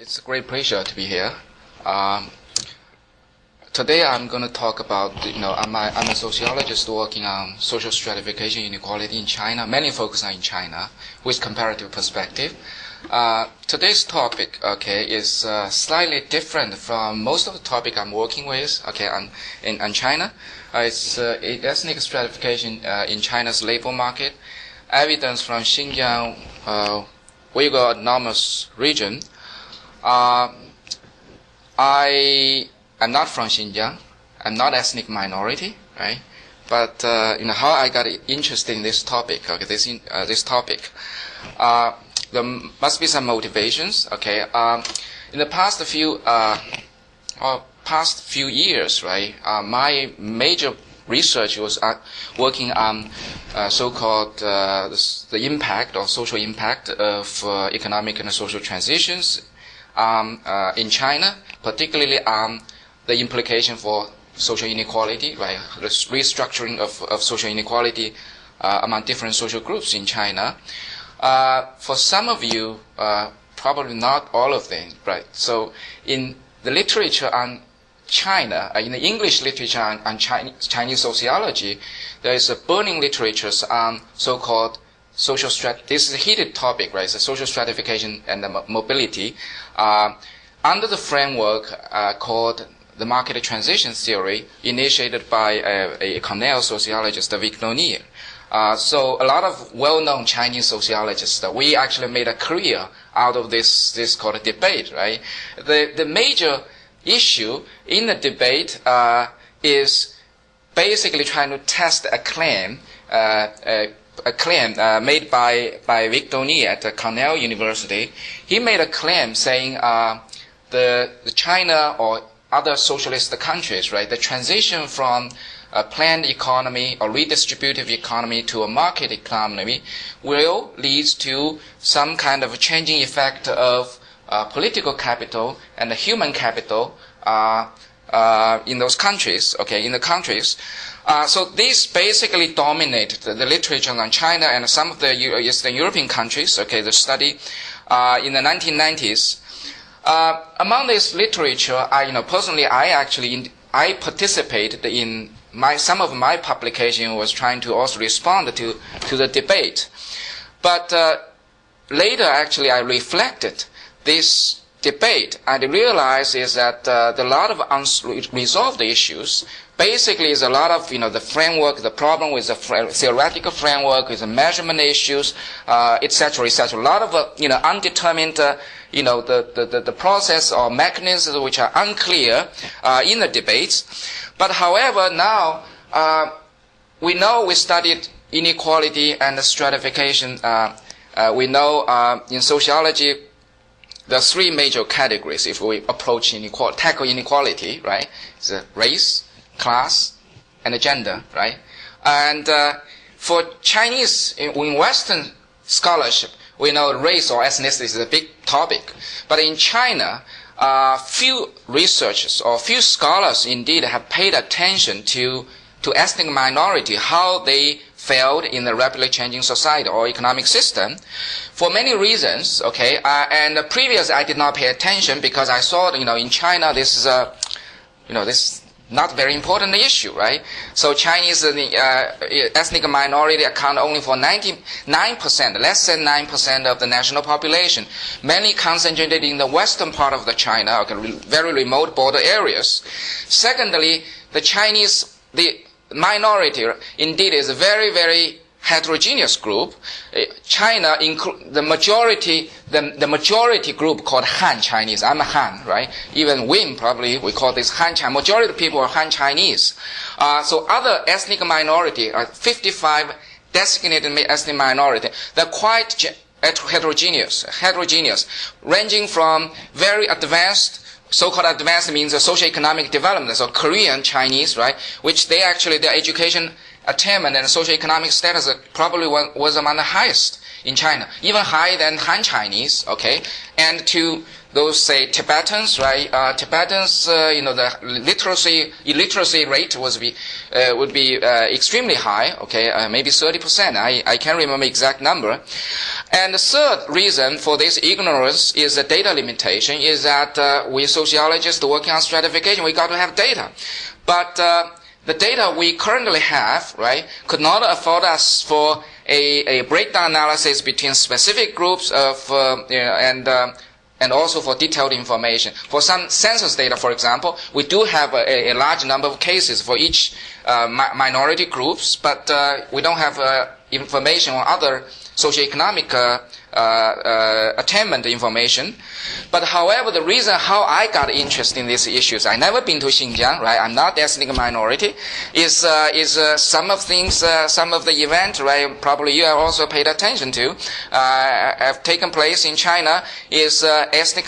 It's a great pleasure to be here. Um, today I'm going to talk about, you know, I'm a, I'm a sociologist working on social stratification inequality in China, mainly focused on China with comparative perspective. Uh, today's topic, okay, is uh, slightly different from most of the topic I'm working with, okay, on, in, on China. Uh, it's uh, ethnic stratification uh, in China's labor market, evidence from Xinjiang, uh, Uyghur Autonomous Region, uh, I am not from Xinjiang. I'm not ethnic minority, right? But uh, you know how I got interested in this topic. Okay, this in, uh, this topic. Uh, there must be some motivations. Okay. Um, in the past few uh, or past few years, right? Uh, my major research was uh, working on uh, so-called uh, the, impact or social impact of uh, economic and social transitions um, uh, in China, particularly on the implication for social inequality, right? The restructuring of, of social inequality uh, among different social groups in China. Uh, for some of you, uh, probably not all of them, right? So in the literature on China, uh, in the English literature on, on Chinese, Chinese sociology, there is a burning literature on so-called social strat. This is a heated topic, right? The social stratification and the mobility uh, under the framework uh, called the market transition theory, initiated by a, a Cornell sociologist, Victor Nee. Uh, so a lot of well-known Chinese sociologists, uh, we actually made a career out of this, this called debate, right? The, the major issue in the debate uh, is basically trying to test a claim uh, a claim uh, made by, by Victor Nee at Cornell University. He made a claim saying uh, the, the China or other socialist countries, right, the transition from a planned economy or redistributive economy to a market economy will lead to some kind of changing effect of uh, political capital and human capital uh, uh, in those countries, okay, in the countries. Uh, so this basically dominated the, the, literature on China and some of the Eastern European countries. Okay, the study uh, in the 1990s. Uh, among this literature, I, you know, personally, I actually in, I participated in my some of my publication was trying to also respond to to the debate, but uh, later actually I reflected this debate and realized is that uh, a lot of unresolved issues basically is a lot of you know the framework, the problem with the theoretical framework, with the measurement issues, etc., uh, etc. Et a lot of uh, you know undetermined uh, you know the, the, the, process or mechanisms which are unclear uh, in the debates. But however, now uh, we know we studied inequality and stratification. Uh, we know in sociology are three major categories if we approach inequality, tackle inequality, right? It's race, class, and gender, right? And uh, for Chinese in, in, Western scholarship, we know race or ethnicity is a big topic. But in China, uh, few researchers or few scholars indeed have paid attention to to ethnic minority, how they failed in the rapidly changing society or economic system for many reasons. Okay, uh, and previous I did not pay attention because I saw, you know, in China this is a, you know, this not very important issue, right? So Chinese uh, uh ethnic minority account only for 99%, less than 9% of the national population, mainly concentrated in the western part of the China, very remote border areas. Secondly, the Chinese, the minority indeed is very, very heterogeneous group. Uh, China, the majority, the, the majority group called Han Chinese. I'm a Han, right? Even Wim probably we call this Han Chinese. Majority of people are Han Chinese. Uh, so other ethnic minority are 55 designated ethnic minority. They're quite heterogeneous, heterogeneous, ranging from very advanced so-called advanced means socio-economic development, so Korean Chinese, right, which they actually, their education attainment and socioeconomic status probably was among the highest in China, even higher than Han Chinese, okay? And to those say Tibetans, right? Uh, Tibetans, uh, you know, the literacy illiteracy rate was be uh, would be uh, extremely high. Okay, uh, maybe thirty percent. I I can't remember exact number. And the third reason for this ignorance is the data limitation. Is that uh, we sociologists working on stratification, we got to have data, but the data we currently have, right, could not afford us for a, a breakdown analysis between specific groups of you know, and and also for detailed information. For some census data, for example, we do have a, a large number of cases for each uh, mi- minority groups, but uh, we don't have uh, information on other socioeconomic uh, uh, attainment information. But however, the reason how I got interested in these issues, I never been to Xinjiang, right? I'm not ethnic minority. Is uh, is uh, some of things, some of the event, right? Probably you have also paid attention to, have taken place in China. Is ethnic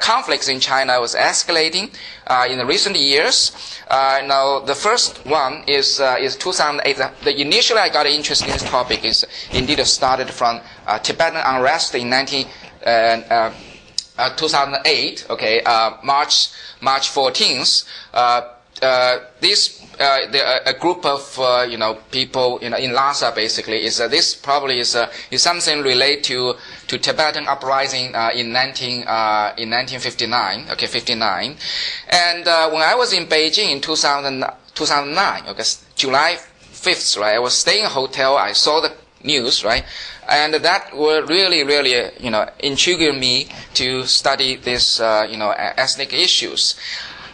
conflicts in China was escalating Uh, in the recent years. Uh, now, the first one is uh, is 2008. The, initially I got interested in this topic is indeed started from Tibetan unrest in 19. Uh, 2008, okay, uh, March March 14th, uh, this uh, the, uh, a group of uh, you know people know, in Lhasa basically is this probably is is something related to to Tibetan uprising in 19 in 1959, okay, 59, and when I was in Beijing in 2000, 2009, okay, July 5th, right, I was staying in a hotel, I saw the news, right? And that will really, really, you know, intrigued me to study this, uh, you know, ethnic issues.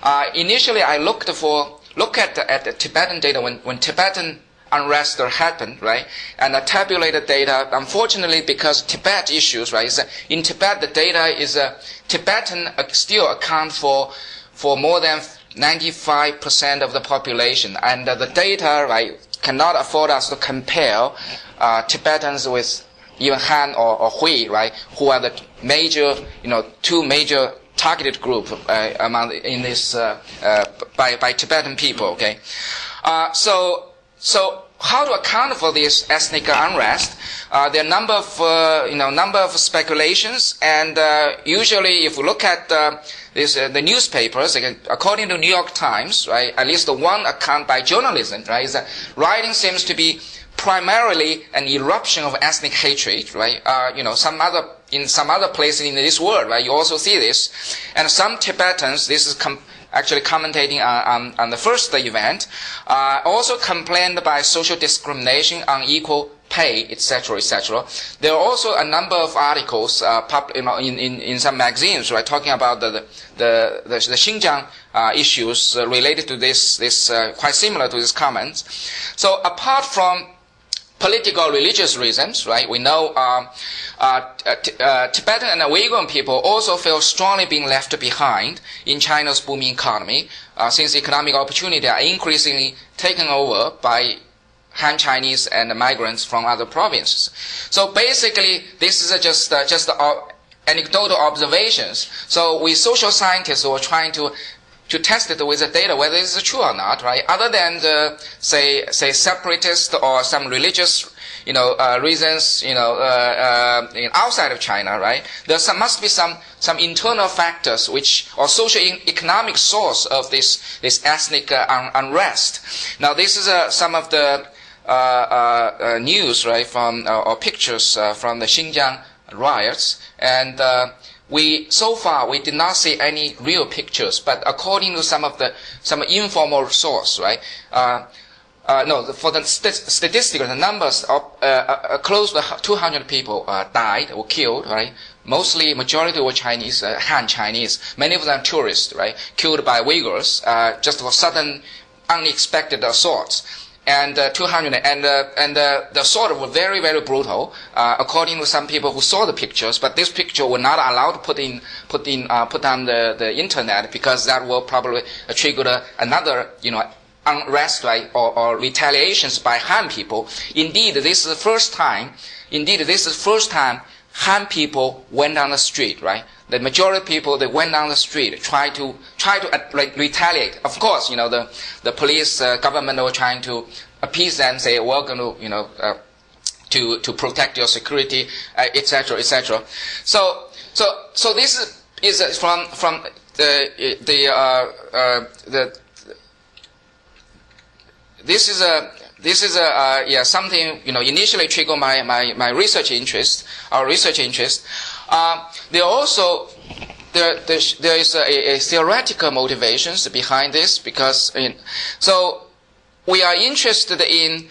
Uh, initially, I looked for, look at the, at the Tibetan data when, when Tibetan unrest happened, right? And the tabulated data, unfortunately, because Tibet issues, right? Is in Tibet, the data is uh, Tibetan still account for for more than 95% of the population, and uh, the data, right, cannot afford us to compare uh, Tibetans with even Han or, or Hui, right, who are the major, you know, two major targeted group uh, among in this uh, uh, by by Tibetan people. Okay, uh, so so how to account for this ethnic unrest? Uh, there are number of uh, you know number of speculations, and usually if we look at this, the newspapers, according to New York Times, right, at least one account by journalism, right, is that writing seems to be primarily an eruption of ethnic hatred, right? Uh, you know, some other in some other places in this world, right? You also see this, and some Tibetans. This is com- actually commentating on, on, on, the first event, uh, also complained by social discrimination, unequal pay, etc., etc. There are also a number of articles uh, pub, you know, in, in, in some magazines, right, talking about the the the, the, the Xinjiang uh, issues uh, related to this this uh, quite similar to these comments. So apart from political religious reasons, right? We know um, uh, uh, Tibetan and Uyghur people also feel strongly being left behind in China's booming economy, uh, since economic opportunity are increasingly taken over by Han Chinese and migrants from other provinces. So basically, this is just uh, just anecdotal observations. So we social scientists were trying to to test it with the data whether it's true or not, right? Other than the say say separatist or some religious you know uh, reasons you know uh, uh, outside of China, right? There some, must be some some internal factors which or social economic source of this this ethnic uh, un- unrest. Now this is uh, some of the uh, news right from or pictures from the Xinjiang riots and we so far we did not see any real pictures, but according to some of the some informal source, right? Uh, uh, no, for the st- statistical, the numbers of uh, uh, uh close to 200 people uh, died or killed, right? Mostly, majority were Chinese, Han Chinese. Many of them tourists, right? Killed by Uyghurs, just for sudden, unexpected assaults and uh, 200 and uh, and uh, the assault were very very brutal uh, according to some people who saw the pictures but this picture were not allowed to put in put in uh, put on the, the internet because that will probably trigger another you know unrest right, or, or retaliations by Han people. Indeed this is the first time indeed this is the first time Han people went on the street right the majority of people they went down the street try to try to uh, like retaliate. Of course, you know the the police uh, government were trying to appease them, say we're going to you know uh, to to protect your security, etc. Uh, etc. so so so this is is from from the the uh, uh, the this is a this is a uh, yeah something you know initially triggered my, my, my research interest our research interest. Uh, there also there, there, there is a, a, theoretical motivations behind this because in, so we are interested in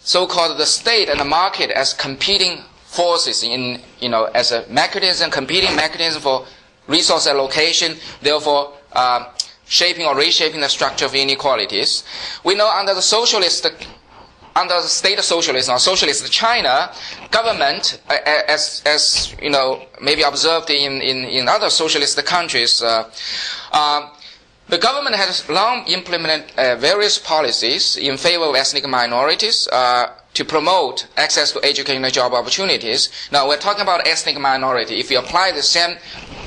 so-called the state and the market as competing forces in you know as a mechanism competing mechanism for resource allocation therefore uh, shaping or reshaping the structure of inequalities. We know under the socialist, under state socialism or socialist China, government, as, as you know, maybe observed in, in, in other socialist countries, uh, uh, the government has long implemented uh, various policies in favor of ethnic minorities uh, to promote access to education and job opportunities. Now, we're talking about ethnic minority. If you apply the same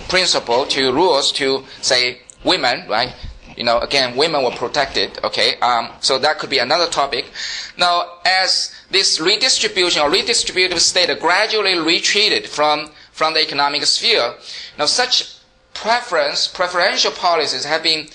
principle to rules to, say, women, right? You know, again, women were protected, okay? Um, so that could be another topic. Now, as this redistribution or redistributive state gradually retreated from, from the economic sphere, now such preference, preferential policies have been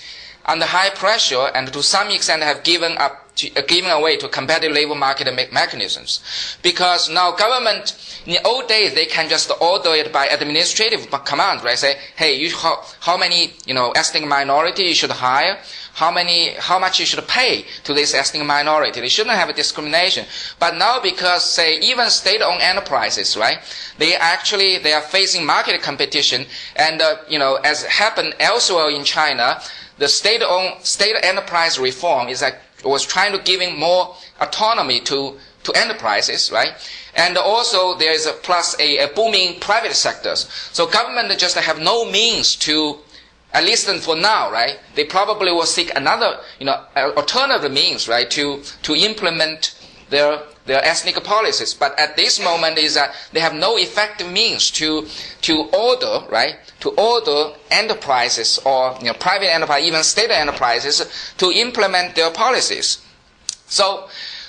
under high pressure and to some extent have given up to, uh, giving away to competitive labor market me- mechanisms. Because now government, in the old days, they can just order it by administrative command, right? Say, hey, you, how, how many, you know, ethnic minority you should hire, how many, how much you should pay to this ethnic minority. They shouldn't have a discrimination. But now because, say, even state-owned enterprises, right, they actually, they are facing market competition and, uh, you know, as happened elsewhere in China, the state-owned, state enterprise reform is like was trying to giving more autonomy to, to enterprises, right? And also there is a plus a, a booming private sectors. So government just have no means to, at least for now, right? They probably will seek another, you know, alternative means, right, to, to implement their their ethnic policies. But at this moment is that they have no effective means to to order right to order enterprises or you know, private enterprise, even state enterprises to implement their policies. So,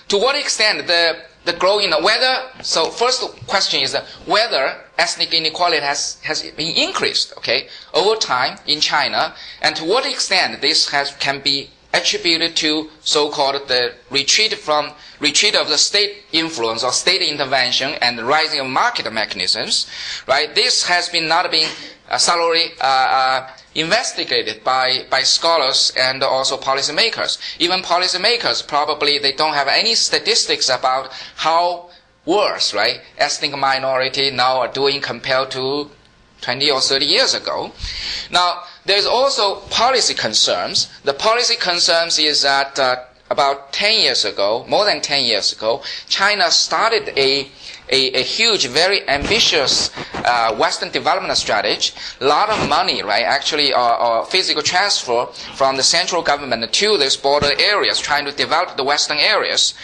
to what extent the the growing whether so first question is whether ethnic inequality has has been increased okay over time in China and to what extent this has can be attributed to so-called the retreat from retreat of the state influence or state intervention and the rising of market mechanisms, right? This has been not been uh, thoroughly uh, uh, investigated by, by scholars and also policymakers. Even policymakers probably they don't have any statistics about how worse, right, ethnic minority now are doing compared to 20 or 30 years ago. Now, there's also policy concerns. The policy concerns is that uh, about 10 years ago, more than 10 years ago, China started a, a, a huge, very ambitious uh, Western development strategy. A lot of money, right, actually, uh, uh, physical transfer from the central government to these border areas, trying to develop the Western areas.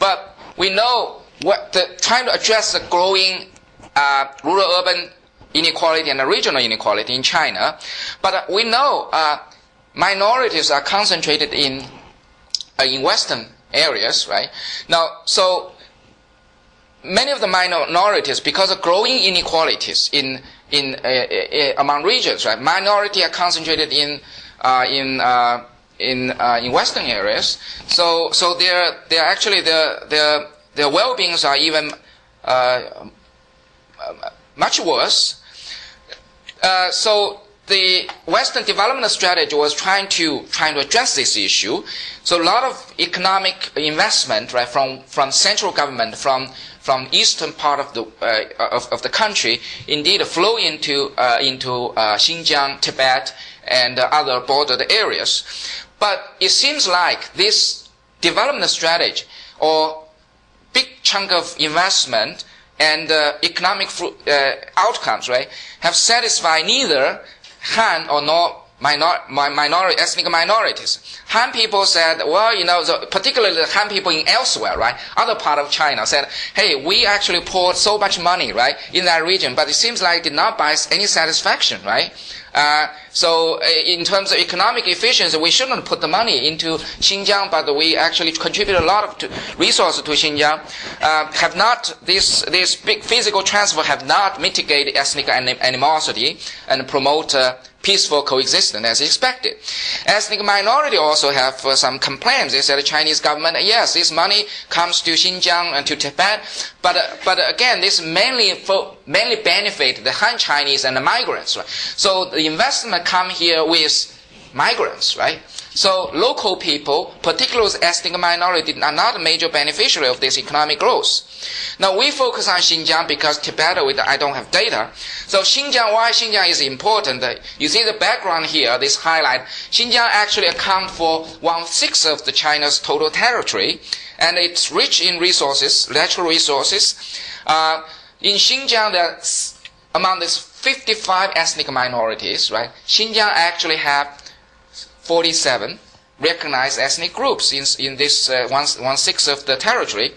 But we know what the, trying to address the growing uh, rural-urban inequality and regional inequality in China. But uh, we know uh, minorities are concentrated in uh, in Western areas, right? Now, so many of the minorities, because of growing inequalities in in uh, uh, among regions, right? Minority are concentrated in in in in Western areas. So so they're they're actually their their their well-beings are even much worse. Uh, so the Western development strategy was trying to trying to address this issue. So a lot of economic investment, right, from from central government, from from eastern part of the uh, of, of the country, indeed flow into uh, into uh, Xinjiang, Tibet, and other bordered areas. But it seems like this development strategy or big chunk of investment and uh, economic uh, outcomes, right, have satisfied neither Han or nor minor, minority, ethnic minorities. Han people said, well, you know, the, particularly the Han people in elsewhere, right, other part of China said, hey, we actually poured so much money, right, in that region, but it seems like did not buy any satisfaction, right? Uh, so uh, in terms of economic efficiency, we shouldn't put the money into Xinjiang, but we actually contribute a lot of to resources to Xinjiang. Uh, have not this this big physical transfer have not mitigated ethnic animosity and promote uh, peaceful coexistence as expected. Ethnic minority also have uh, some complaints. They said the Chinese government, yes, this money comes to Xinjiang and to Tibet, but uh, but again, this mainly for, mainly benefit the Han Chinese and the migrants. Right? So the investment come here with migrants, right? So local people, particularly ethnic minority, are not a major beneficiary of this economic growth. Now we focus on Xinjiang because Tibet, with, I don't have data. So Xinjiang, why Xinjiang is important? You see the background here, this highlight. Xinjiang actually accounts for one sixth of the China's total territory, and it's rich in resources, natural resources. Uh, in Xinjiang, there's, among these 55 ethnic minorities, right? Xinjiang actually have 47 recognized ethnic groups in, in this uh, one, one sixth of the territory.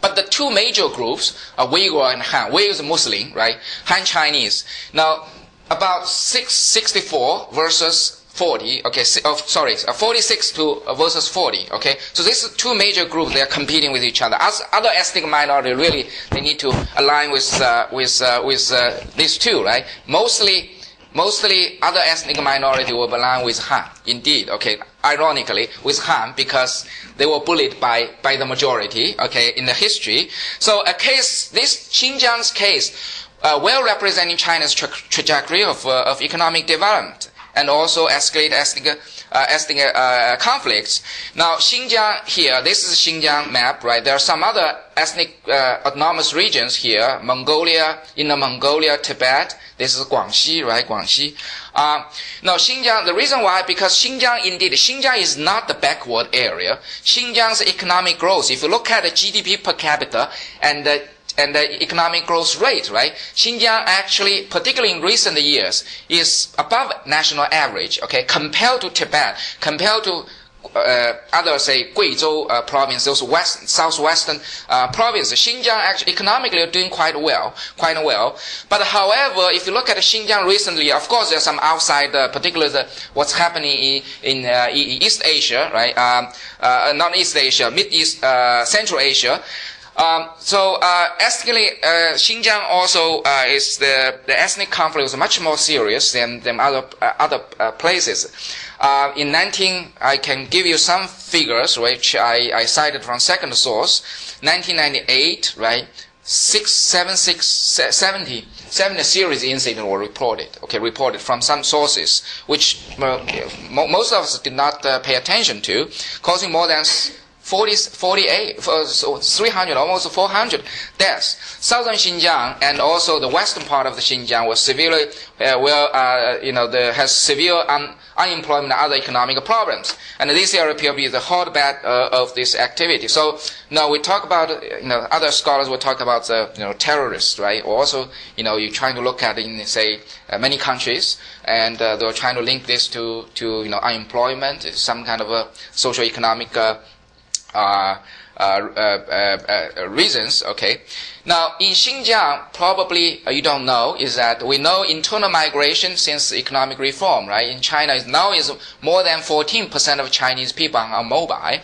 But the two major groups are Uyghur and Han. Uyghur is Muslim, right? Han Chinese. Now, about 664 versus 40, okay, oh, sorry, uh, 46 to uh, versus 40, okay. So these two major groups, they are competing with each other. As other ethnic minority, really, they need to align with, uh, with, uh, with uh, these two, right? Mostly, mostly other ethnic minority will align with Han, indeed, okay. Ironically, with Han, because they were bullied by, by the majority, okay, in the history. So a case, this Xinjiang's case, uh, well representing China's tra- trajectory of, uh, of economic development and also escalate ethnic, uh, ethnic uh, conflicts. Now, Xinjiang here, this is Xinjiang map, right? There are some other ethnic uh, autonomous regions here, Mongolia, Inner Mongolia, Tibet. This is Guangxi, right? Guangxi. Uh, now, Xinjiang, the reason why, because Xinjiang indeed, Xinjiang is not the backward area. Xinjiang's economic growth, if you look at the GDP per capita and the and the economic growth rate, right? Xinjiang actually, particularly in recent years, is above national average, okay, compared to Tibet, compared to uh, other say Guizhou uh, province, those west, southwestern uh, provinces, Xinjiang actually economically are doing quite well, quite well. But however, if you look at Xinjiang recently, of course there's some outside, uh, particularly the, what's happening in, in uh, East Asia, right? Um, uh, not East Asia, Mid East, uh, Central Asia. Um, so uh, ethnically, uh, Xinjiang also uh, is the, the ethnic conflict is much more serious than, than other uh, other uh, places. Uh, in 19, I can give you some figures which I, I cited from second source. 1998, right? Six, seven, six, 70, 70 serious incidents were reported. Okay, reported from some sources, which most of us did not pay attention to, causing more than 40, 48, so 300, almost 400 deaths. Southern Xinjiang and also the western part of the Xinjiang was severely, uh, well, uh, you know, the, has severe un, unemployment and other economic problems. And this area appears to be the hotbed uh, of this activity. So now we talk about, you know, other scholars will talk about the, you know, terrorists, right? Or also, you know, you're trying to look at in, say, uh, many countries, and uh, they're trying to link this to, to, you know, unemployment, some kind of a social Uh, uh, uh, reasons. Okay. Now in Xinjiang, probably you don't know is that we know internal migration since economic reform, right? In China, now is more than 14% of Chinese people are mobile.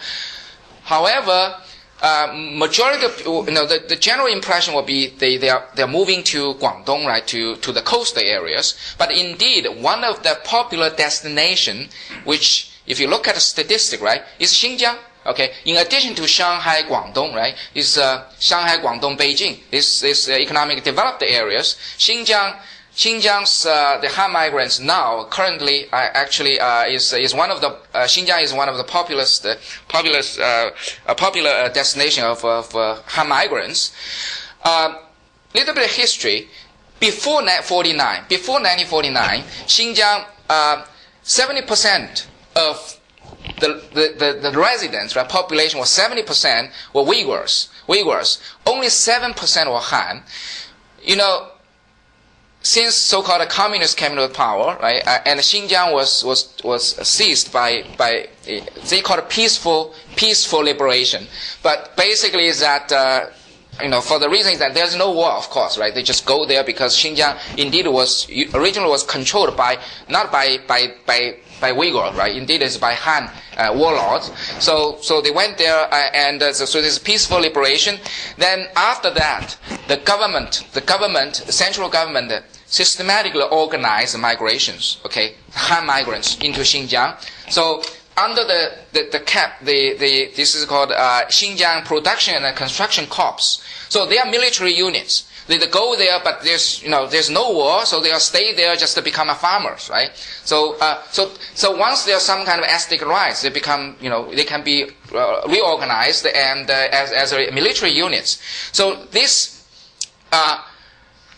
However, uh, majority of you know the, the general impression will be they, they are they're moving to Guangdong right to to the coastal areas but indeed one of the popular destination which if you look at the statistic right is Xinjiang Okay, in addition to Shanghai, Guangdong, right, is uh, Shanghai, Guangdong, Beijing. This is uh, economic developed areas. Xinjiang, Xinjiang's uh, the Han migrants now currently actually uh, is is one of the uh, Xinjiang is one of the populous uh, populous popular destination of, of Han migrants. A little bit of history. Before 49, before 1949, Xinjiang, 70% of the, the, the, the residents, right, population was 70% were Uyghurs. Uyghurs. Only 7% were Han. You know, since so-called communists came to power, right, uh, and Xinjiang was, was, was seized by, by they call it peaceful, peaceful liberation. But basically is that, uh, you know, for the reason that there's no war, of course, right? They just go there because Xinjiang indeed was, originally was controlled by, not by, by, by, by Uyghur, right? Indeed, it's by Han uh, warlords. So, so they went there, uh, and uh, so, so this peaceful liberation. Then after that, the government, the government, central government, systematically organized migrations, okay, Han migrants into Xinjiang. So under the, the, the cap, the, the, this is called uh, Xinjiang Production and Construction Corps. So they are military units. They, they go there, but there's you know there's no war, so they'll stay there just to become a farmers, right? So uh, so so once there's some kind of ethnic rights, they become you know they can be uh, reorganized and uh, as as military units. So this uh,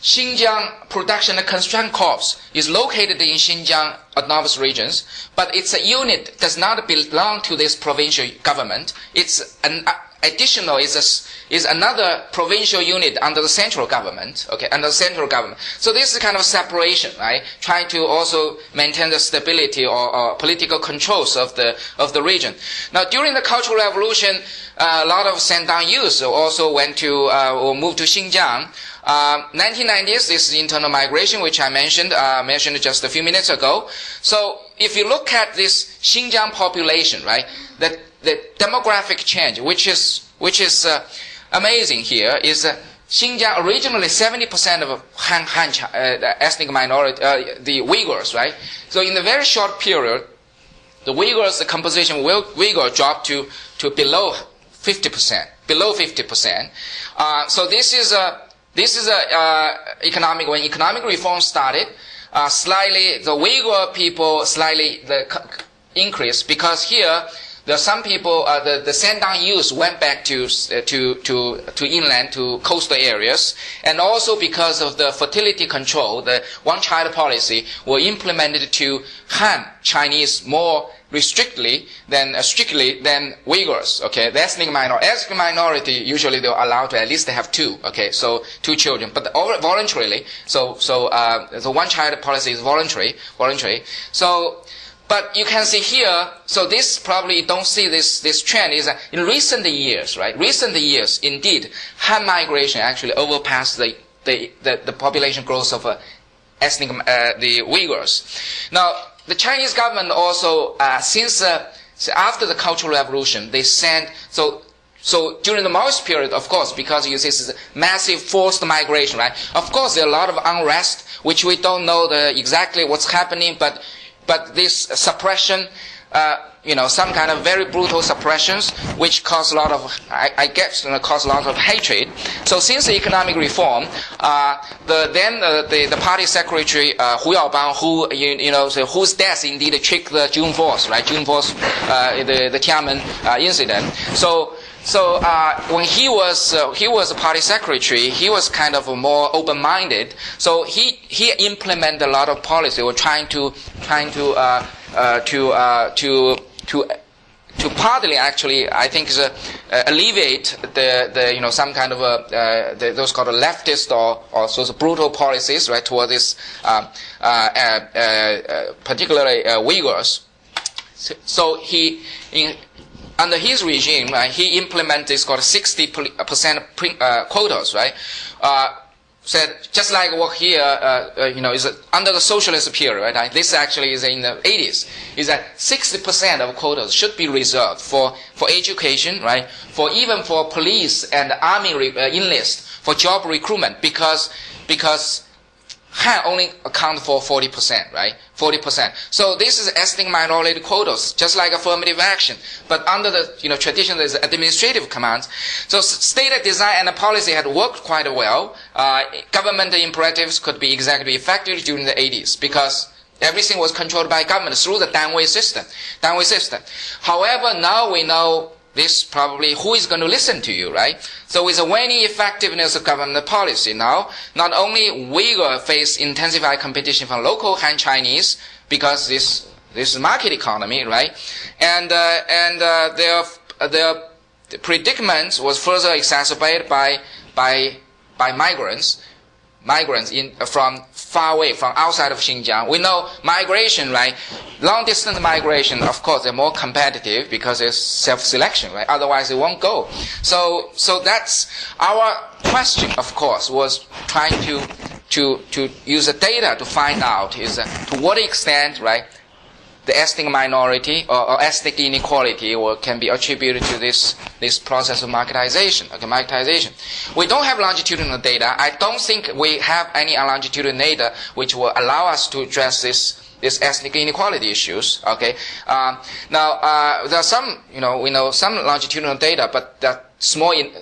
Xinjiang Production and Construction Corps is located in Xinjiang autonomous regions, but its a unit does not belong to this provincial government. It's an uh, additional is a, is another provincial unit under the central government. Okay, under the central government. So this is kind of separation, right? Trying to also maintain the stability or, or political controls of the of the region. Now, during the Cultural Revolution, uh, a lot of Shandong youth also went to uh, or moved to Xinjiang. 1990s, uh, this internal migration, which I mentioned, uh, mentioned just a few minutes ago. So if you look at this Xinjiang population, right, the, the demographic change, which is, which is uh, amazing here, is uh, Xinjiang originally 70% of Han, Han uh, ethnic minority, uh, the Uyghurs, right? So in a very short period, the Uyghurs, the composition will Uyghur dropped to, to below 50%, below 50%. Uh, so this is a, this is a uh, economic when economic reform started. Slightly the Uyghur people slightly the increase because here there some people uh, the the Shandong youth went back to uh, to to to inland to coastal areas and also because of the fertility control the one child policy were implemented to Han Chinese more restrictly than uh, strictly than Uyghurs. Okay, the ethnic minority, ethnic minority usually they're allowed to at least have two. Okay, so two children, but voluntarily. So so uh, the one child policy is voluntary, voluntary. So. But you can see here, so this probably you don't see this, this trend is that in recent years, right? Recent years, indeed, Han migration actually overpassed the, the, the, the population growth of uh, ethnic, uh, the Uyghurs. Now, the Chinese government also, uh, since uh, after the Cultural Revolution, they sent so. So during the Maoist period, of course, because you see this is massive forced migration, right? Of course, there are a lot of unrest, which we don't know the, exactly what's happening, but but this suppression uh, you know, some kind of very brutal suppressions, which cause a lot of, I, I guess, you know, cause a lot of hatred. So since the economic reform, uh, the then uh, the, the party secretary uh, Hu Yaobang, who you, you know, so whose death indeed triggered the June 4th, right? June 4th, uh, the the Tiananmen uh, incident. So. So uh, when he was uh, he was a party secretary, he was kind of more open-minded. So he he implemented a lot of policy, or trying to trying to uh, uh, to uh, to to to partly actually, I think, is, uh, alleviate the, the you know some kind of a, the, those called a leftist or or sort of brutal policies right toward this, um, particularly Uyghurs. So, so he in, under his regime, uh, he implemented this called 60% uh, quotas, right? Uh, said just like what here, uh, uh, you know, is under the socialist period, right? This actually is in the 80s. Is that 60% of quotas should be reserved for for education, right? For even for police and army re- uh, enlist for job recruitment because because Han only account for 40%, right? 40%. So this is ethnic minority quotas, just like affirmative action. But under the, you know, tradition, there's administrative commands. So state design and policy had worked quite well. Uh, government imperatives could be exactly effective during the 80s because everything was controlled by government through the Danwei system. Danwei system. However, now we know this probably who is going to listen to you, right? So with the waning effectiveness of government policy now, not only Uyghur face intensified competition from local Han Chinese because this this is market economy, right? And uh, and uh, their their predicament was further exacerbated by by by migrants migrants in, from far away, from outside of Xinjiang. We know migration, right? Long distance migration, of course, they're more competitive because it's self-selection, right? Otherwise, they won't go. So, so that's our question, of course, was trying to to to use the data to find out is uh, to what extent, right? The ethnic minority or, or, ethnic inequality or can be attributed to this, this process of marketization, okay, marketization. We don't have longitudinal data. I don't think we have any longitudinal data which will allow us to address this this ethnic inequality issues. Okay. Um, now uh, there are some, you know, we know some longitudinal data, but that small in,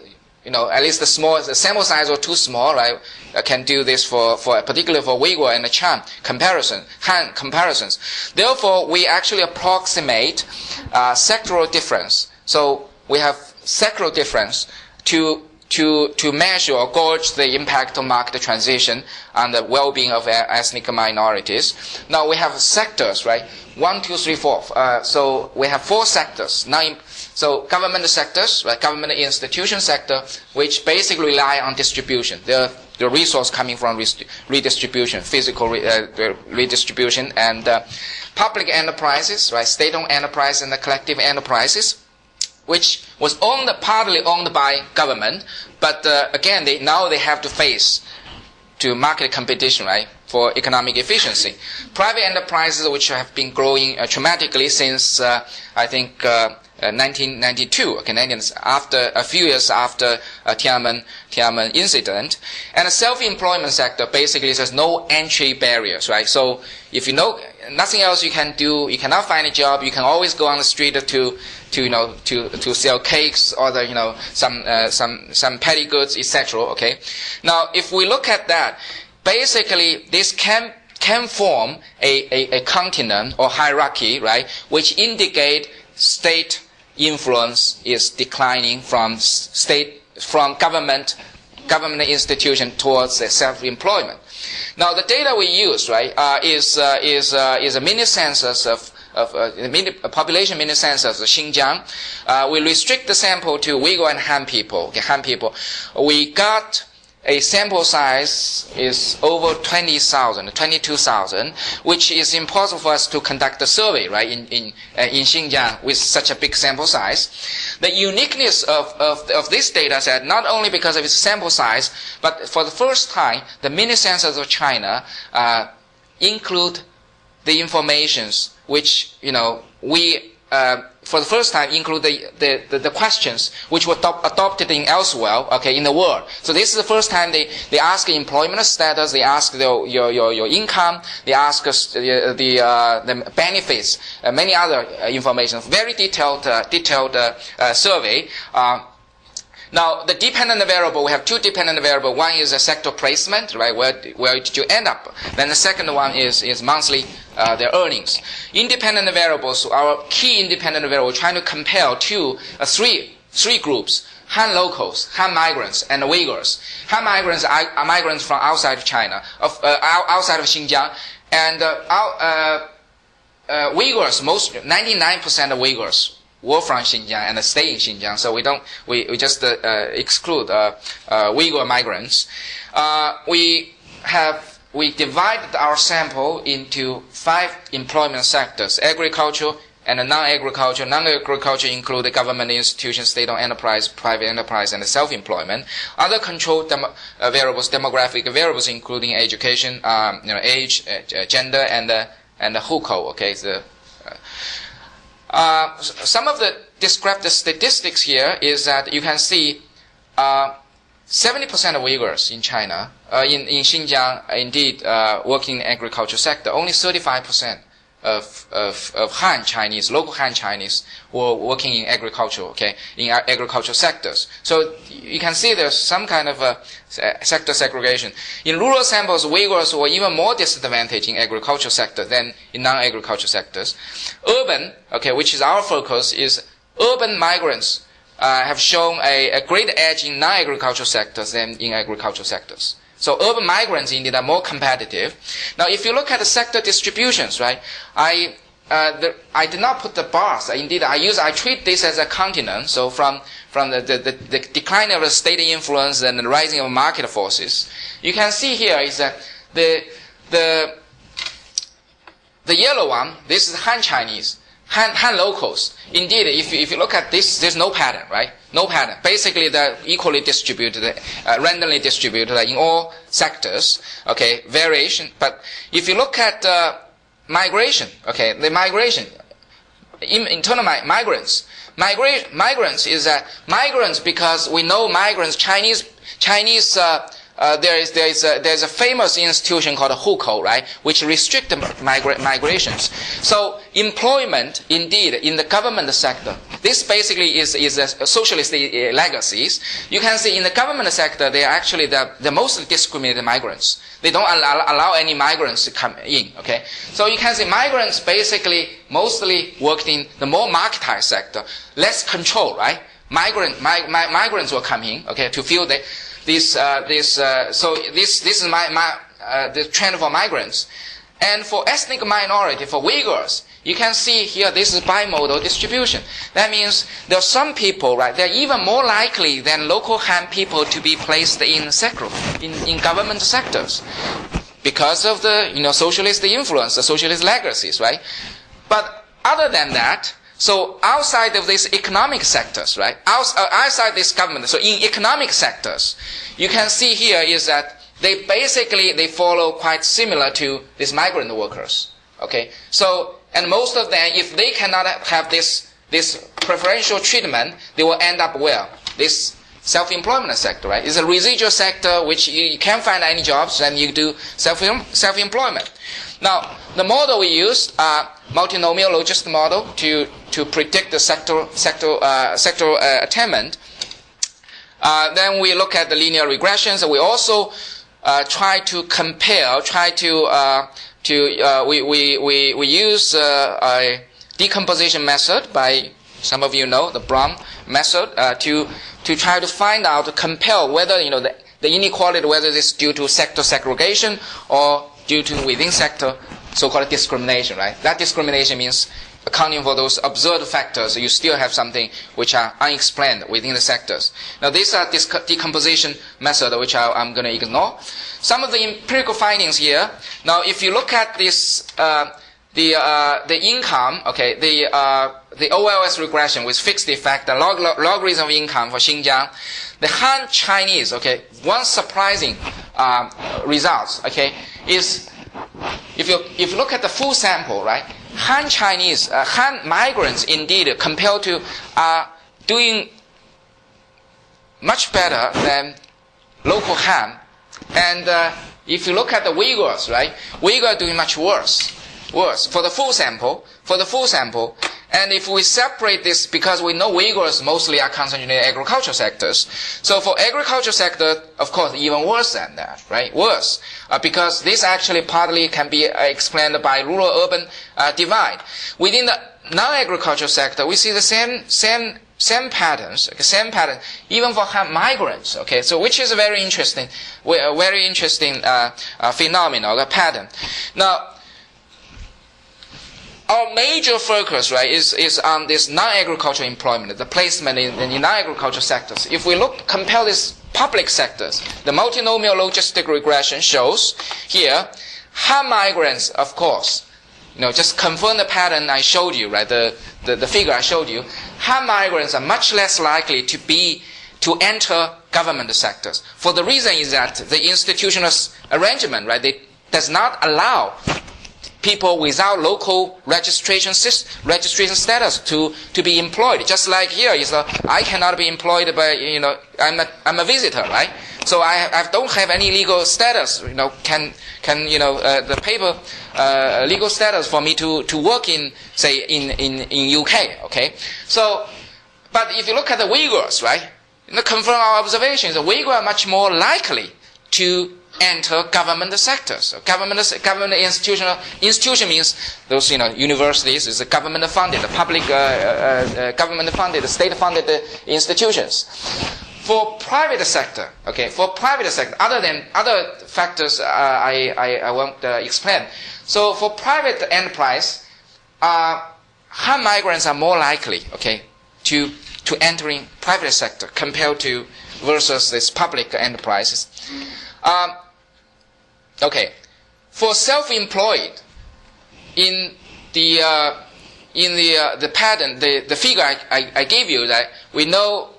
you know, at least the small, the sample size was too small, right? Uh, can do this for, for particularly for Uyghur and Chan comparison, Han comparisons. Therefore, we actually approximate uh, sectoral difference. So we have sectoral difference to to, to measure or gauge the impact of market transition on the well-being of ethnic minorities. Now we have sectors, right? One, two, three, four. Uh, so we have four sectors. So government sectors, right? Government institution sector, which basically rely on distribution. The, the resource coming from redistribution, physical re, uh, redistribution, and uh, public enterprises, right? State-owned enterprise and the collective enterprises which was owned partly owned by government, but uh, again, they, now they have to face to market competition, right, for economic efficiency. Private enterprises, which have been growing uh, dramatically since uh, I think uh, 1992, uh, Canadians after a few years after uh, Tiananmen, Tiananmen incident, and the self-employment sector basically says no entry barriers, right? So if you know nothing else you can do, you cannot find a job, you can always go on the street to to you know to to sell cakes or the you know some uh, some some petty goods, etc. Okay, now if we look at that, basically this can can form a, a, a continent or hierarchy, right, which indicate state influence is declining from state, from government, government institution towards self-employment. Now, the data we use, right, uh, is uh, is uh, is a mini census of of uh, mini, population mini census of Xinjiang. Uh, we restrict the sample to Uyghur and Han people. Okay, Han people. We got a sample size is over 20,000, 22,000, which is impossible for us to conduct a survey, right, in, in, uh, in Xinjiang with such a big sample size. The uniqueness of, of, of this data set, not only because of its sample size, but for the first time, the mini census of China uh, include the informations which, you know, we uh, for the first time include the, the, the, the questions which were adopted in elsewhere, okay, in the world. So this is the first time they, they ask employment status, they ask the, your, your, your income, they ask uh, the, uh, the benefits, uh, many other uh, information. Very detailed, uh, detailed survey. Now, the dependent variable, we have two dependent variable. One is a sector placement, right? Where, where did you end up? Then the second one is, is monthly, uh, their earnings. Independent variables, our key independent variable, trying to compare two, uh, three, three groups. Han locals, Han migrants, and Uyghurs. Han migrants are, are migrants from outside of China, of, uh, outside of Xinjiang, and uh, uh, uh, Uyghurs, most, 99% of Uyghurs were from Xinjiang and stay in Xinjiang. So we don't, we, we just uh, uh, exclude uh, uh, Uyghur migrants. Uh, we have, we divided our sample into five employment sectors, agriculture and non-agriculture. Non-agriculture include the government institutions, state-owned enterprise, private enterprise, and self-employment. Other control dem- uh, variables, demographic variables, including education, um, you know, age, gender, and and the hukou. Okay, the uh, some of the described statistics here is that you can see uh, 70% of Uyghurs in China, uh, in, in Xinjiang, indeed, uh, working in agriculture sector. Only 35% of, of, of Han Chinese, local Han Chinese, who are working in agriculture, okay, in agricultural sectors. So you can see there's some kind of a sector segregation. In rural samples, Uyghurs were even more disadvantaged in agricultural sector than in non-agricultural sectors. Urban, okay, which is our focus, is urban migrants uh, have shown a, a great edge in non-agricultural sectors than in agricultural sectors. So urban migrants indeed are more competitive. Now, if you look at the sector distributions, right, I uh, the, I did not put the bars. Indeed, I use I treat this as a continent. So from from the, the, the, the decline of the state influence and the rising of market forces, you can see here is that the the the yellow one. This is Han Chinese. Han, Han locals. Indeed, if you, if you look at this, there's no pattern, right? No pattern. Basically, they're equally distributed, uh, randomly distributed in all sectors. Okay, variation. But if you look at uh, migration, okay, the migration, in, internal mi- migrants, migra- migrants is that migrants because we know migrants, Chinese, Chinese uh, uh, there is there is a, there's a famous institution called hukou, right, which restrict migra- migrations. So employment, indeed, in the government sector, this basically is is a socialist uh, legacies. You can see in the government sector, they are actually the the most discriminated migrants. They don't allow, allow any migrants to come in. Okay, so you can see migrants basically mostly worked in the more marketized sector, less control, right? Migrant mi- mi- migrants will come in, okay, to fill the this, uh, this, uh, so this, this is my, my, uh, the trend for migrants. And for ethnic minority, for Uyghurs, you can see here this is bimodal distribution. That means there are some people, right, they're even more likely than local Han people to be placed in sector, in, in government sectors. Because of the, you know, socialist influence, the socialist legacies, right? But other than that, so outside of these economic sectors, right? Uh, outside this government, so in economic sectors, you can see here is that they basically they follow quite similar to these migrant workers. Okay, so and most of them, if they cannot have this this preferential treatment, they will end up where this self-employment sector, right? It's a residual sector which you, you can't find any jobs, and you do self self-employment. Now, the model we used, uh, multinomial logistic model to, to predict the sector, sector, uh, sector uh, attainment. Uh, then we look at the linear regressions. We also uh, try to compare, try to, uh, to we, we, we, we use a decomposition method by some of you know the Brown method to, to try to find out, to compare whether, you know, the, the inequality, whether it's due to sector segregation or due to within sector so-called discrimination, right? That discrimination means accounting for those observed factors, you still have something which are unexplained within the sectors. Now, these are this decomposition method which I, am going to ignore. Some of the empirical findings here. Now, if you look at this, uh, the uh, the income, okay, the uh, the OLS regression with fixed effect, the log, log, logarithm of income for Xinjiang, the Han Chinese, okay, one surprising uh, results, okay, is if you if you look at the full sample, right, Han Chinese, uh, Han migrants, indeed, compared to are doing much better than local Han, and uh, if you look at the Uyghurs, right, Uyghurs are doing much worse, worse for the full sample. For the full sample, and if we separate this, because we know Uyghurs mostly are concentrated in agricultural sectors, so for agriculture sector, of course, even worse than that, right? Worse, uh, because this actually partly can be uh, explained by rural-urban uh, divide. Within the non-agricultural sector, we see the same same same patterns, okay, same pattern, even for migrants. Okay, so which is a very interesting, very interesting uh, uh, phenomenon, a pattern. Now, our major focus, right, is, is on this non-agricultural employment, the placement in, in non-agricultural sectors. If we look, compare these public sectors, the multinomial logistic regression shows here, Han migrants, of course, you know, just confirm the pattern I showed you, right, the, the, the figure I showed you. Han migrants are much less likely to be, to enter government sectors. For the reason is that the institutional arrangement, right, they, does not allow people without local registration registration status to, to be employed. Just like here, is uh, I cannot be employed by you know I'm a, I'm a visitor, right? So I, I don't have any legal status. You know, can can you know uh, the paper uh, legal status for me to, to work in say in, in, in UK. Okay, so but if you look at the Uyghurs, right? You know, confirm our observations. The Uyghurs are much more likely to enter government sectors. So government, government institutional institution means those you know universities is government funded, public uh, uh, uh, government funded, state funded institutions. For private sector, okay, for private sector, other than other factors, uh, I, I, I won't uh, explain. So for private enterprise, uh, Han migrants are more likely, okay, to to entering private sector compared to versus this public enterprises. Um, okay, for self-employed, in the uh, in the uh, the pattern, the, the figure I, I, I, gave you that we know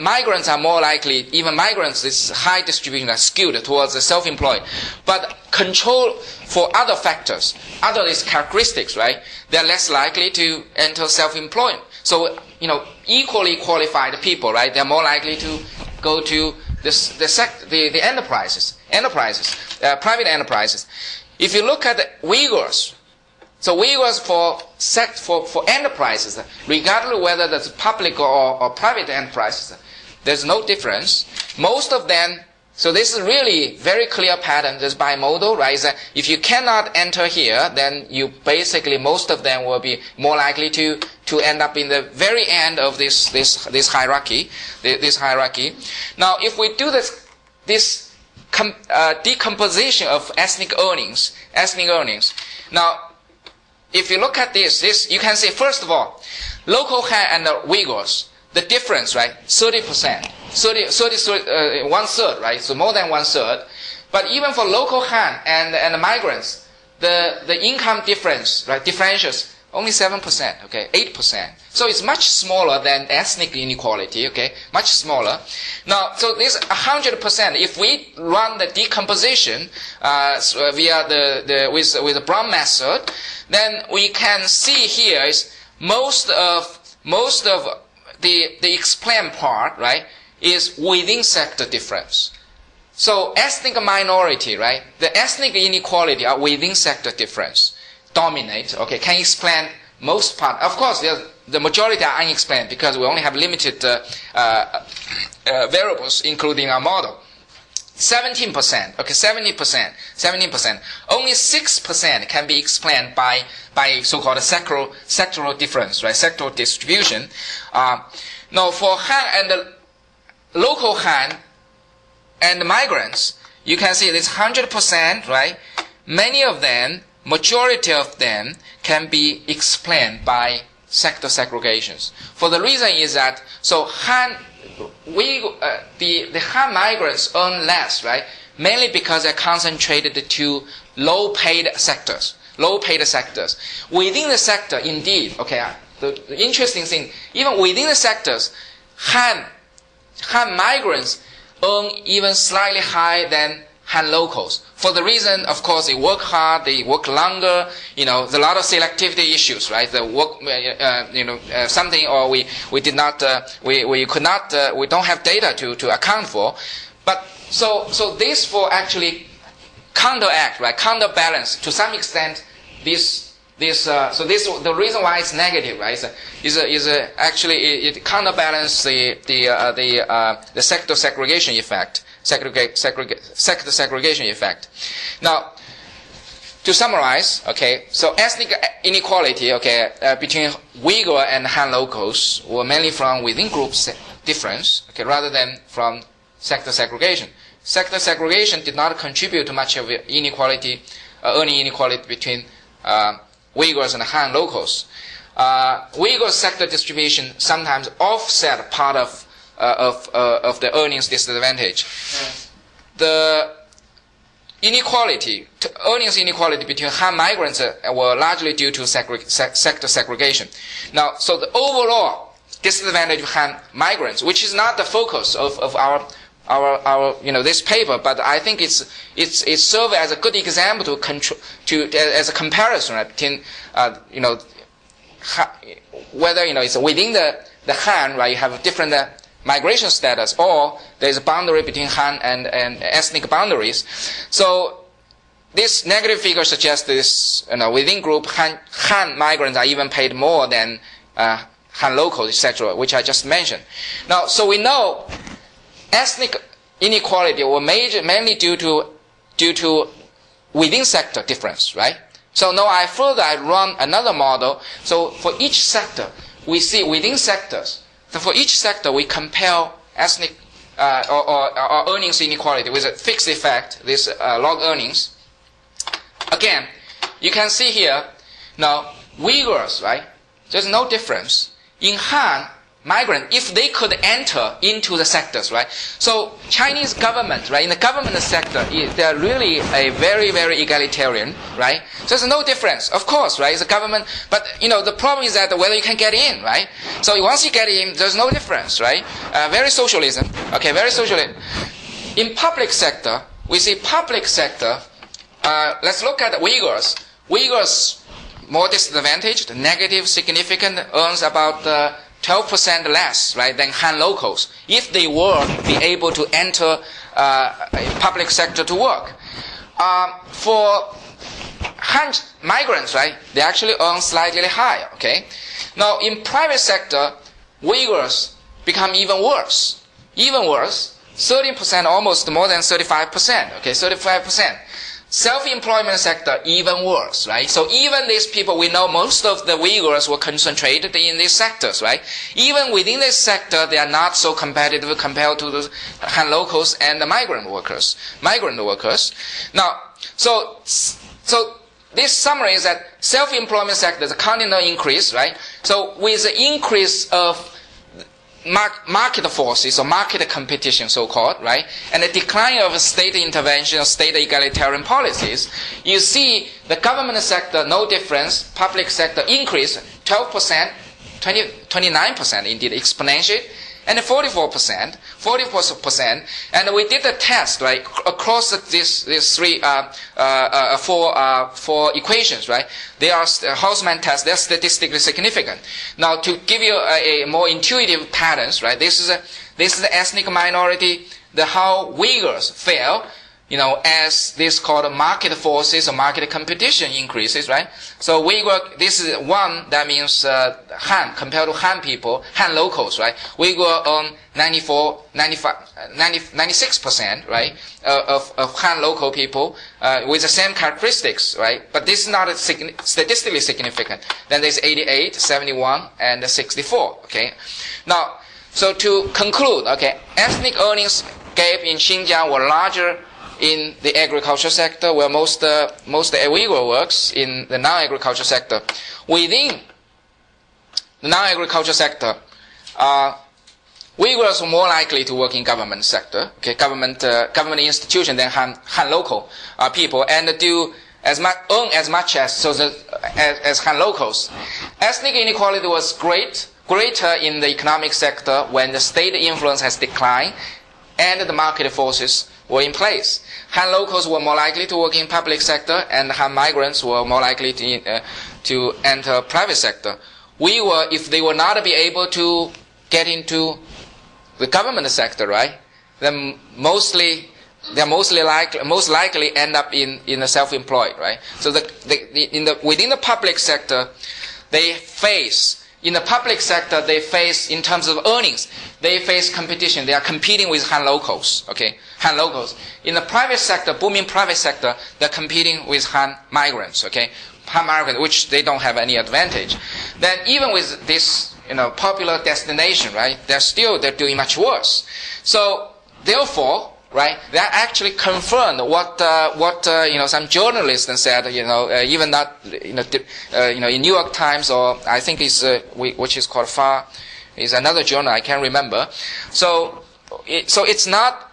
migrants are more likely, even migrants, this high distribution are skewed towards the self-employed. But control for other factors, other these characteristics, right? They're less likely to enter self-employment. So, you know, equally qualified people, right? They're more likely to go to this, the, sect, the, the enterprises, enterprises, uh, private enterprises. If you look at the Uyghurs, so Uyghurs for sect, for, for enterprises, regardless whether that's public or, or private enterprises, there's no difference. Most of them so this is really very clear pattern. This bimodal, right? Is if you cannot enter here, then you basically most of them will be more likely to to end up in the very end of this this this hierarchy, this hierarchy. Now, if we do this this com, uh, decomposition of ethnic earnings, ethnic earnings. Now, if you look at this, this you can see first of all, local Han and the Uyghurs, the difference, right? Thirty percent. 30, 30, uh, one third, right? So more than one third. But even for local Han and, and migrants, the, the income difference, right, differentials, only 7%, okay, 8%. So it's much smaller than ethnic inequality, okay, much smaller. Now, so this 100%, if we run the decomposition uh, via the, the, with, with the Brown method, then we can see here is most of, most of the, the explained part, right, is within sector difference. So ethnic minority, right? The ethnic inequality are within sector difference dominate. Okay, can explain most part. Of course, the majority are unexplained because we only have limited uh, uh, uh, variables, including our model. 17%, okay, 70%, 17%. Only 6% can be explained by, by so-called sectoral, sectoral difference, right, sectoral distribution. Uh, now, for Han and the local Han and migrants, you can see this 100%, right? Many of them, majority of them can be explained by sector segregations. For the reason is that, so Han, we, uh, the, the Han migrants earn less, right? Mainly because they're concentrated to low paid sectors. Low paid sectors. Within the sector, indeed, okay, uh, the, the interesting thing, even within the sectors, Han Han migrants earn even slightly higher than Han locals. For the reason, of course, they work hard, they work longer. You know, there's a lot of selectivity issues, right? The work, uh, uh, you know, uh, something or we we did not, uh, we we could not, uh, we don't have data to to account for. But so so this for actually counteract, right? Counterbalance to some extent this this, uh, so this the reason why it's negative, right? Is is, is actually it, it counterbalance the the uh, the uh, the sector segregation effect, segregate, segregate, sector segregation effect. Now, to summarize, okay, so ethnic inequality, okay, uh, between Uyghur and Han locals were mainly from within group difference, okay, rather than from sector segregation. Sector segregation did not contribute to much of inequality, uh, earning inequality between uh, Uyghurs and Han locals. Uh, Uyghur sector distribution sometimes offset part of uh, of uh, of the earnings disadvantage. The inequality, earnings inequality between Han migrants uh, were largely due to segre- se- sector segregation. Now, so the overall disadvantage of Han migrants, which is not the focus of, of our our, our, you know, this paper, but I think it's, it's, it serves as a good example to control, to, as a comparison right, between, uh, you know, whether, you know, it's within the, the Han, right, you have different uh, migration status, or there's a boundary between Han and, and ethnic boundaries. So, this negative figure suggests this, you know, within group, Han, Han migrants are even paid more than, uh, Han locals, etc., which I just mentioned. Now, so we know ethnic inequality were major, mainly due to, due to within sector difference, right? So now I further I run another model. So for each sector, we see within sectors. So for each sector, we compare ethnic uh, or, or, or, earnings inequality with a fixed effect, this uh, log earnings. Again, you can see here, Now, Uyghurs, right? There's no difference. In Han, migrant, if they could enter into the sectors, right? So Chinese government, right, in the government sector, they're really a very, very egalitarian, right? So there's no difference, of course, right? It's a government, but you know the problem is that whether you can get in, right? So once you get in, there's no difference, right? Uh, very socialism, okay, very socialism. In public sector, we see public sector. Uh, let's look at Uyghurs. Uyghurs more disadvantaged, negative, significant, earns about uh, 12% less, right, than Han locals if they were be able to enter uh, public sector to work. Um, for Han migrants, right, they actually earn slightly higher, okay? Now, in private sector, Uyghurs become even worse. Even worse, 30%, almost more than 35%, okay, 35%. Self-employment sector, even worse, right? So even these people, we know most of the Uyghurs were concentrated in these sectors, right? Even within this sector, they are not so competitive compared to the Han locals and the migrant workers, migrant workers. Now, so, so this summary is that self-employment sector, the continental increase, right? So with the increase of market forces or market competition, so-called, right, and the decline of state intervention, state egalitarian policies, you see the government sector no difference, public sector increase 12%, 20, 29% indeed exponential, and 44%, 44%, and we did a test, right, across these, these three, uh, uh, uh, four, uh, four equations, right? They are uh, Hausman tests, they're statistically significant. Now, to give you a, a, more intuitive patterns, right, this is a, this is the ethnic minority, the how Uyghurs fail, you know, as this called market forces or market competition increases, right? So we work, this is one that means uh, Han, compared to Han people, Han locals, right? We were on 94, 95, 90, 96%, right, uh, of, of Han local people uh, with the same characteristics, right? But this is not statistically significant. Then there's 88, 71, and 64, okay? Now, so to conclude, okay, ethnic earnings gap in Xinjiang were larger in the agriculture sector, where most uh, most Uyghur works in the non-agriculture sector. Within the non-agriculture sector, uh, Uyghurs are more likely to work in government sector, okay, government uh, government institution than Han, Han local uh, people, and do as much earn as much as so the, as, as Han locals. Ethnic inequality was great greater in the economic sector when the state influence has declined and the market forces were in place. Han locals were more likely to work in public sector, and Han migrants were more likely to, uh, to enter private sector. We were, if they were not be able to get into the government sector, right? Then mostly they're mostly likely, most likely end up in, in the self-employed, right? So the, the, the, in the, within the public sector, they face in the public sector, they face, in terms of earnings, they face competition. They are competing with Han locals, okay? Han locals. In the private sector, booming private sector, they're competing with Han migrants, okay? Han migrants, which they don't have any advantage. Then even with this, you know, popular destination, right, they're still, they're doing much worse. So, therefore, right? That actually confirmed what uh, what uh, you know some journalists said. You know, uh, even not you know uh, you know in New York Times or I think it's uh, which is called Far is another journal I can't remember. So it, so it's not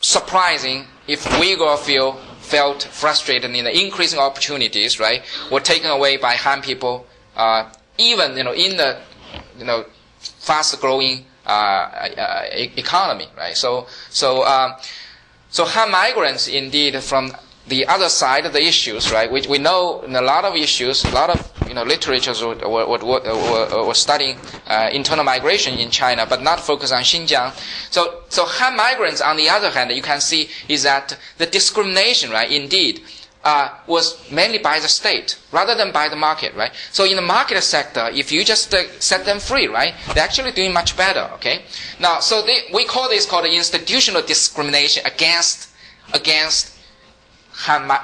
surprising if Uyghur feel felt frustrated in the increasing opportunities, right, were taken away by Han people, uh, even you know in the you know fast growing uh, uh, economy, right? So, so, um, so Han migrants indeed from the other side of the issues, right? We, we know a lot of issues, a lot of you know literatures were, were, were, were studying uh, internal migration in China, but not focus on Xinjiang. So, so Han migrants, on the other hand, you can see is that the discrimination, right? Indeed, uh, was mainly by the state rather than by the market, right? So in the market sector, if you just uh, set them free, right, they're actually doing much better, okay? Now, so they, we call this called institutional discrimination against against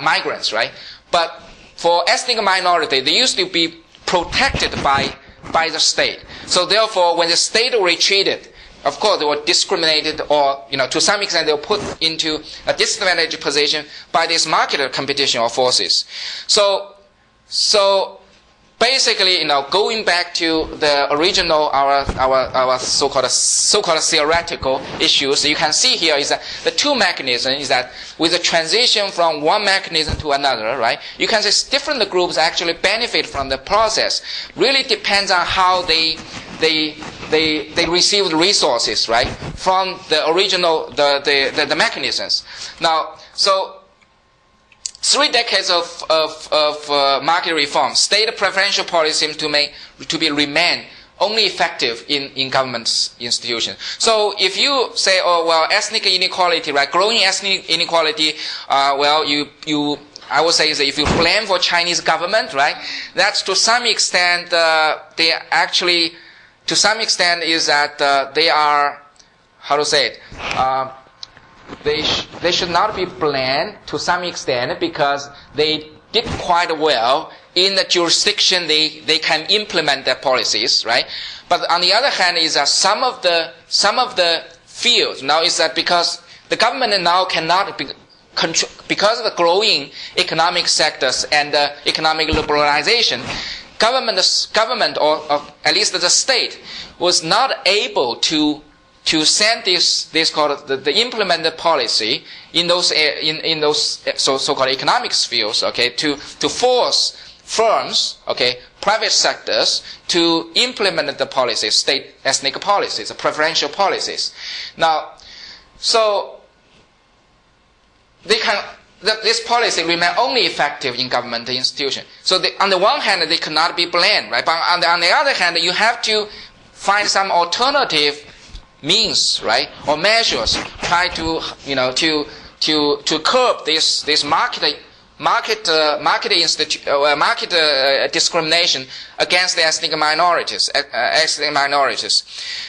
migrants, right? But for ethnic minority, they used to be protected by by the state. So therefore, when the state retreated, of course, they were discriminated or, you know, to some extent they were put into a disadvantaged position by this market competition or forces. So, so basically, you know, going back to the original our our our so-called so-called theoretical issues, you can see here is that the two mechanisms is that with the transition from one mechanism to another, right? You can see different groups actually benefit from the process. Really depends on how they they they they receive the resources, right, from the original the the, the, the mechanisms. Now, so three decades of, of, of uh, market reform, state preferential policy to, make, to be remain only effective in, in government institutions. So if you say, oh, well, ethnic inequality, right, growing ethnic inequality, uh, well, you, you, I would say is if you blame for Chinese government, right, that's to some extent, uh, they actually, to some extent is that uh, they are, how to say it, uh, they, sh- they should not be blamed to some extent because they did quite well in the jurisdiction they, they can implement their policies, right? But on the other hand, is that some of the some of the fields now is that because the government now cannot be, control, because of the growing economic sectors and uh, economic liberalization, government government or, or at least the state was not able to to send this this called the, the implemented policy in those in, in those so so called economic fields okay to to force firms okay private sectors to implement the policies state ethnic policies preferential policies. Now so they can this policy remain only effective in government institution. So on the one hand, they cannot be blamed, right? But on the, on the other hand, you have to find some alternative means, right, or measures try to, you know, to to to curb this this market market uh, market uh, market uh, discrimination against the ethnic minorities uh, ethnic minorities.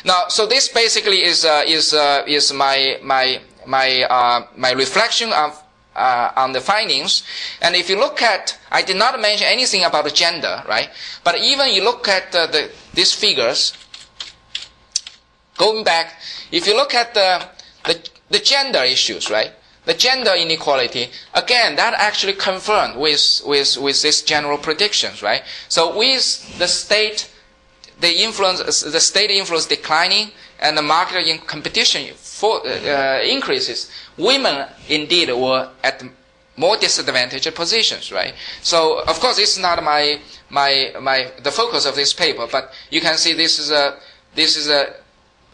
Now, so this basically is uh, is uh, is my my my my reflection of. Uh, on the findings, and if you look at, I did not mention anything about gender, right? But even you look at uh, the, these figures, Going back, if you look at the, the, the gender issues, right? The gender inequality, again, that actually confirmed with, with, with these general predictions, right? So with the state, the influence, the state influence declining and the market in competition for, uh, uh increases, women indeed were at more disadvantaged positions, right? So, of course, it's not my, my, my, the focus of this paper, but you can see this is a, this is a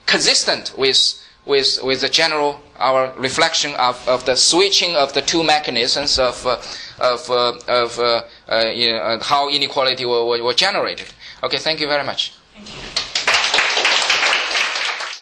consistent with with with the general our reflection of, of the switching of the two mechanisms of uh, of uh, of uh, uh you know, how inequality were, were generated. Okay, thank you very much.